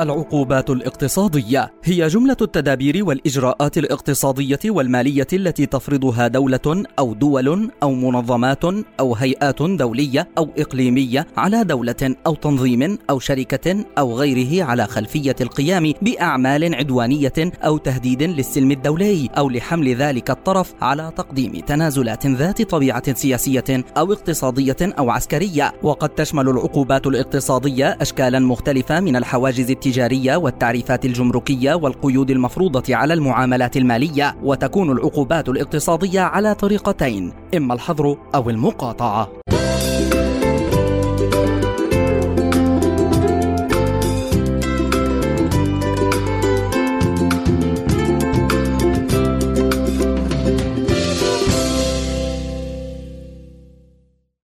العقوبات الاقتصادية. هي جملة التدابير والإجراءات الاقتصادية والمالية التي تفرضها دولة أو دول أو منظمات أو هيئات دولية أو إقليمية على دولة أو تنظيم أو شركة أو غيره على خلفية القيام بأعمال عدوانية أو تهديد للسلم الدولي أو لحمل ذلك الطرف على تقديم تنازلات ذات طبيعة سياسية أو اقتصادية أو عسكرية. وقد تشمل العقوبات الاقتصادية أشكالا مختلفة من الحواجز التجارية والتعريفات الجمركية والقيود المفروضة على المعاملات المالية وتكون العقوبات الاقتصادية على طريقتين إما الحظر أو المقاطعة.